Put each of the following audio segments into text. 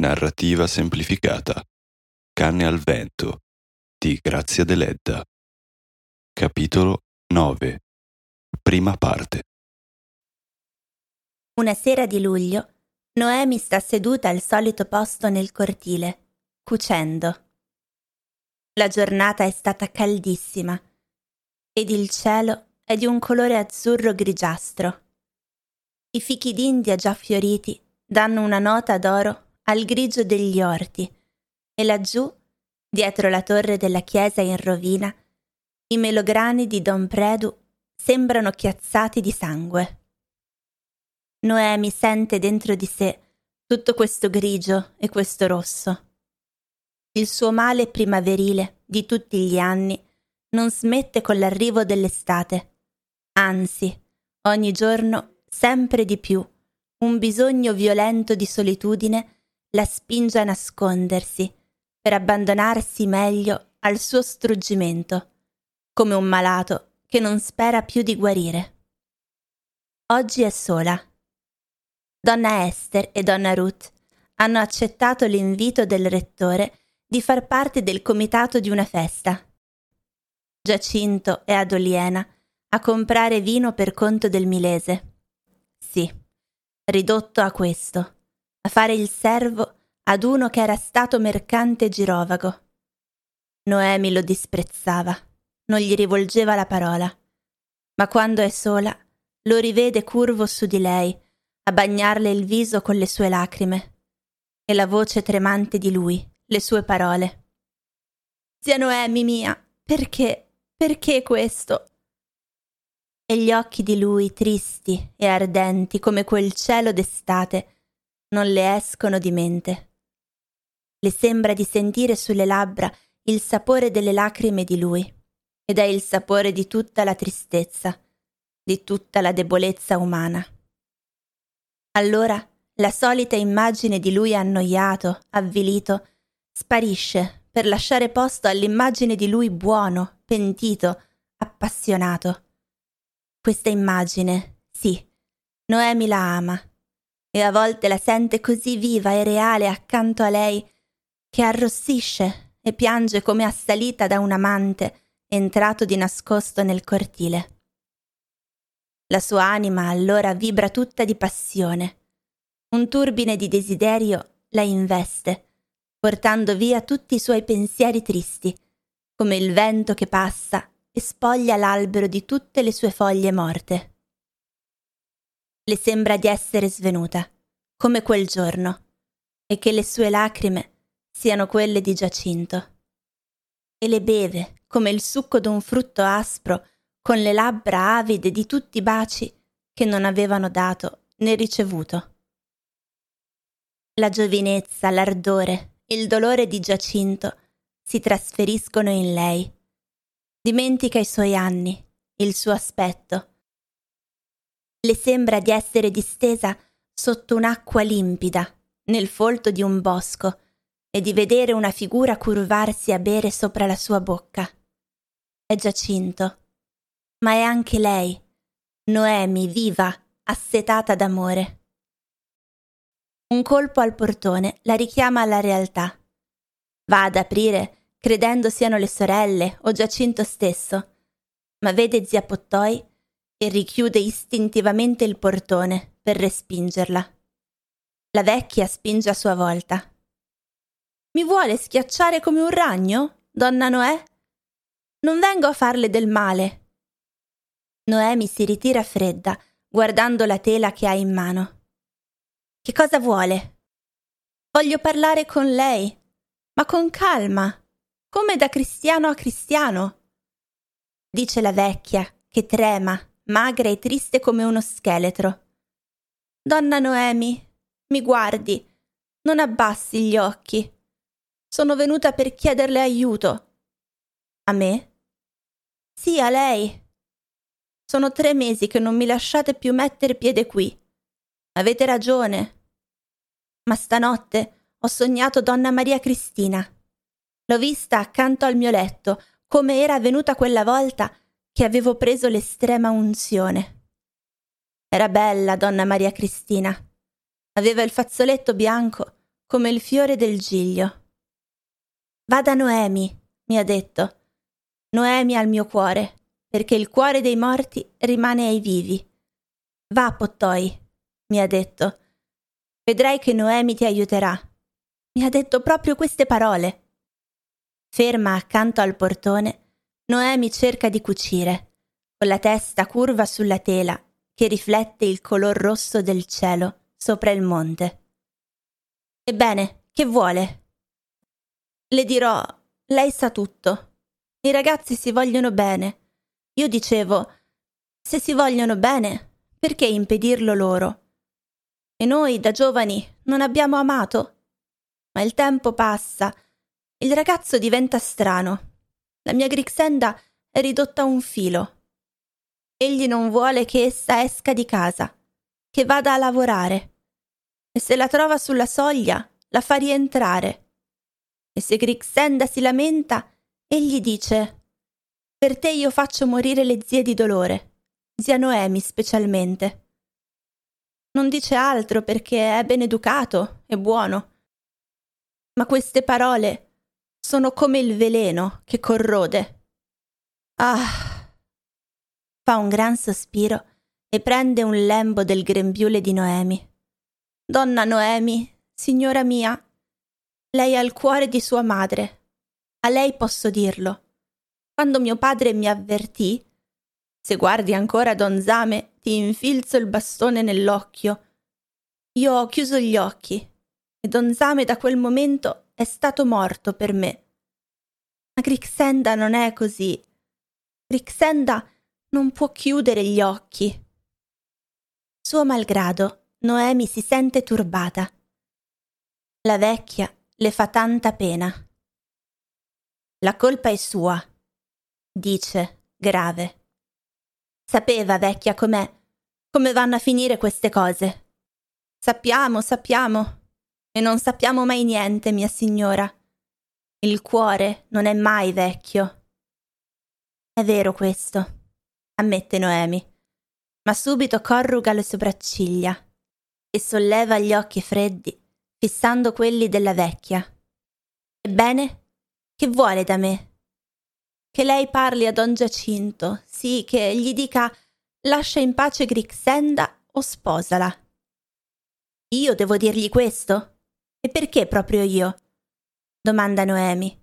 Narrativa semplificata. Canne al vento di Grazia Deledda. Capitolo 9. Prima parte. Una sera di luglio, Noemi sta seduta al solito posto nel cortile, cucendo. La giornata è stata caldissima ed il cielo è di un colore azzurro grigiastro. I fichi d'India già fioriti danno una nota d'oro al grigio degli orti e laggiù, dietro la torre della chiesa in rovina, i melograni di Don Predu sembrano chiazzati di sangue. Noemi sente dentro di sé tutto questo grigio e questo rosso. Il suo male primaverile di tutti gli anni non smette con l'arrivo dell'estate. Anzi, ogni giorno sempre di più un bisogno violento di solitudine la spinge a nascondersi per abbandonarsi meglio al suo struggimento, come un malato che non spera più di guarire. Oggi è sola. Donna Esther e donna Ruth hanno accettato l'invito del rettore di far parte del comitato di una festa. Giacinto è ad Oliena a comprare vino per conto del Milese. Sì, ridotto a questo, a fare il servo ad uno che era stato mercante girovago. Noemi lo disprezzava, non gli rivolgeva la parola, ma quando è sola lo rivede curvo su di lei, a bagnarle il viso con le sue lacrime, e la voce tremante di lui, le sue parole. Zia Noemi mia, perché, perché questo? E gli occhi di lui, tristi e ardenti come quel cielo d'estate, non le escono di mente. Le sembra di sentire sulle labbra il sapore delle lacrime di lui, ed è il sapore di tutta la tristezza, di tutta la debolezza umana. Allora la solita immagine di lui annoiato, avvilito, sparisce per lasciare posto all'immagine di lui buono, pentito, appassionato. Questa immagine, sì, Noemi la ama e a volte la sente così viva e reale accanto a lei che arrossisce e piange come assalita da un amante entrato di nascosto nel cortile. La sua anima allora vibra tutta di passione. Un turbine di desiderio la investe portando via tutti i suoi pensieri tristi, come il vento che passa e spoglia l'albero di tutte le sue foglie morte. Le sembra di essere svenuta, come quel giorno, e che le sue lacrime siano quelle di Giacinto. E le beve come il succo d'un frutto aspro, con le labbra avide di tutti i baci che non avevano dato né ricevuto. La giovinezza, l'ardore, il dolore di Giacinto si trasferiscono in lei. Dimentica i suoi anni, il suo aspetto. Le sembra di essere distesa sotto un'acqua limpida, nel folto di un bosco, e di vedere una figura curvarsi a bere sopra la sua bocca. È Giacinto, ma è anche lei, Noemi viva, assetata d'amore. Un colpo al portone la richiama alla realtà. Va ad aprire, credendo siano le sorelle o Giacinto stesso, ma vede zia Pottoi e richiude istintivamente il portone per respingerla. La vecchia spinge a sua volta. Mi vuole schiacciare come un ragno, donna Noè? Non vengo a farle del male. Noemi si ritira fredda, guardando la tela che ha in mano. Che cosa vuole? Voglio parlare con lei, ma con calma, come da cristiano a cristiano. Dice la vecchia, che trema, magra e triste come uno scheletro. Donna Noemi, mi guardi, non abbassi gli occhi. Sono venuta per chiederle aiuto. A me? Sì, a lei. Sono tre mesi che non mi lasciate più mettere piede qui. Avete ragione. Ma stanotte ho sognato donna Maria Cristina. L'ho vista accanto al mio letto, come era avvenuta quella volta che avevo preso l'estrema unzione. Era bella donna Maria Cristina. Aveva il fazzoletto bianco come il fiore del giglio. Va da Noemi, mi ha detto. Noemi al mio cuore, perché il cuore dei morti rimane ai vivi. Va, Pottoi, mi ha detto. Vedrai che Noemi ti aiuterà. Mi ha detto proprio queste parole. Ferma accanto al portone, Noemi cerca di cucire, con la testa curva sulla tela che riflette il color rosso del cielo sopra il monte. Ebbene, che vuole? Le dirò, lei sa tutto. I ragazzi si vogliono bene. Io dicevo, se si vogliono bene, perché impedirlo loro? E noi, da giovani, non abbiamo amato? Ma il tempo passa, il ragazzo diventa strano. La mia Grixenda è ridotta a un filo. Egli non vuole che essa esca di casa, che vada a lavorare. E se la trova sulla soglia, la fa rientrare. E se Grixenda si lamenta, egli dice Per te io faccio morire le zie di dolore, zia Noemi specialmente. Non dice altro perché è ben educato e buono. Ma queste parole sono come il veleno che corrode. Ah! fa un gran sospiro e prende un lembo del grembiule di Noemi. Donna Noemi, signora mia, lei ha il cuore di sua madre. A lei posso dirlo. Quando mio padre mi avvertì, se guardi ancora Don Zame, ti infilzo il bastone nell'occhio. Io ho chiuso gli occhi e Don Zame da quel momento è stato morto per me. Ma Grixenda non è così. Grixenda non può chiudere gli occhi. Suo malgrado, Noemi si sente turbata. La vecchia le fa tanta pena. La colpa è sua, dice, grave. Sapeva, vecchia, com'è, come vanno a finire queste cose. Sappiamo, sappiamo, e non sappiamo mai niente, mia signora. Il cuore non è mai vecchio. È vero questo ammette Noemi, ma subito corruga le sopracciglia e solleva gli occhi freddi, fissando quelli della vecchia. Ebbene, che vuole da me? Che lei parli a don Giacinto, sì, che gli dica lascia in pace Grixenda o sposala. Io devo dirgli questo? E perché proprio io? domanda Noemi.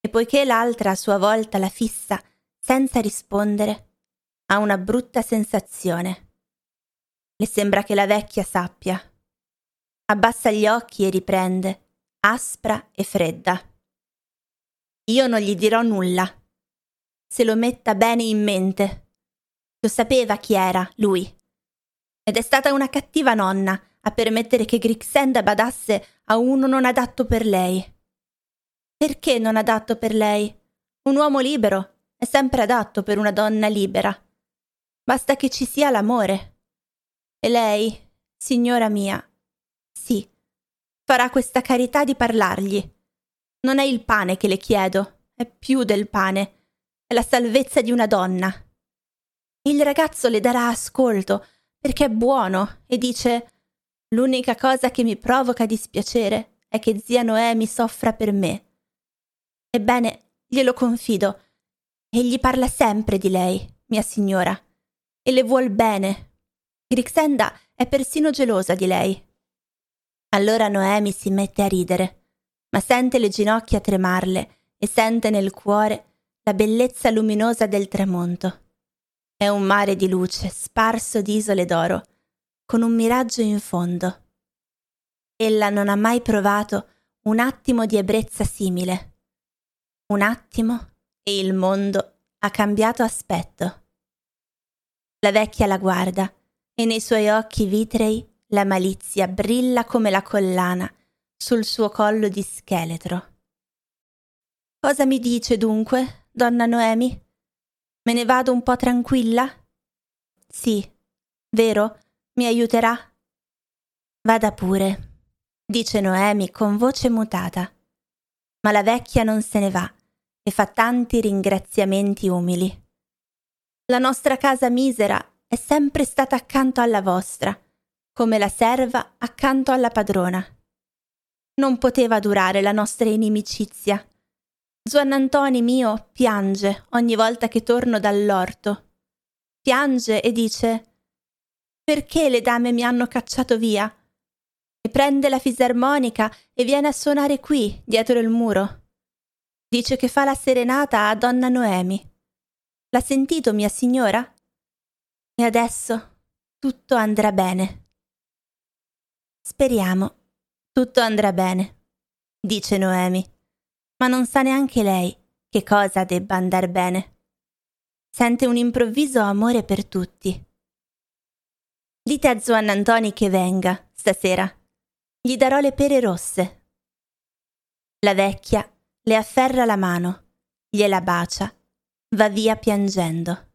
E poiché l'altra a sua volta la fissa senza rispondere, ha una brutta sensazione. Le sembra che la vecchia sappia. Abbassa gli occhi e riprende, aspra e fredda. Io non gli dirò nulla. Se lo metta bene in mente. Lo sapeva chi era, lui. Ed è stata una cattiva nonna a permettere che Grixenda badasse a uno non adatto per lei. Perché non adatto per lei? Un uomo libero è sempre adatto per una donna libera. Basta che ci sia l'amore. E lei, signora mia, sì, farà questa carità di parlargli. Non è il pane che le chiedo, è più del pane, è la salvezza di una donna. Il ragazzo le darà ascolto perché è buono e dice L'unica cosa che mi provoca dispiacere è che zia Noemi soffra per me. Ebbene, glielo confido. Egli parla sempre di lei, mia signora e le vuol bene. Grixenda è persino gelosa di lei. Allora Noemi si mette a ridere, ma sente le ginocchia tremarle e sente nel cuore la bellezza luminosa del tramonto. È un mare di luce sparso di isole d'oro, con un miraggio in fondo. Ella non ha mai provato un attimo di ebbrezza simile. Un attimo e il mondo ha cambiato aspetto. La vecchia la guarda e nei suoi occhi vitrei la malizia brilla come la collana sul suo collo di scheletro. Cosa mi dice dunque, donna Noemi? Me ne vado un po' tranquilla? Sì, vero? Mi aiuterà? Vada pure, dice Noemi con voce mutata. Ma la vecchia non se ne va e fa tanti ringraziamenti umili. La nostra casa misera è sempre stata accanto alla vostra, come la serva accanto alla padrona. Non poteva durare la nostra inimicizia. Zuannantoni mio piange ogni volta che torno dall'orto. Piange e dice Perché le dame mi hanno cacciato via? E prende la fisarmonica e viene a suonare qui, dietro il muro. Dice che fa la serenata a donna Noemi. L'ha sentito, mia signora? E adesso tutto andrà bene. Speriamo, tutto andrà bene, dice Noemi ma non sa neanche lei che cosa debba andar bene. Sente un improvviso amore per tutti. Dite a Zuannantoni che venga stasera. Gli darò le pere rosse. La vecchia le afferra la mano, gliela bacia, va via piangendo.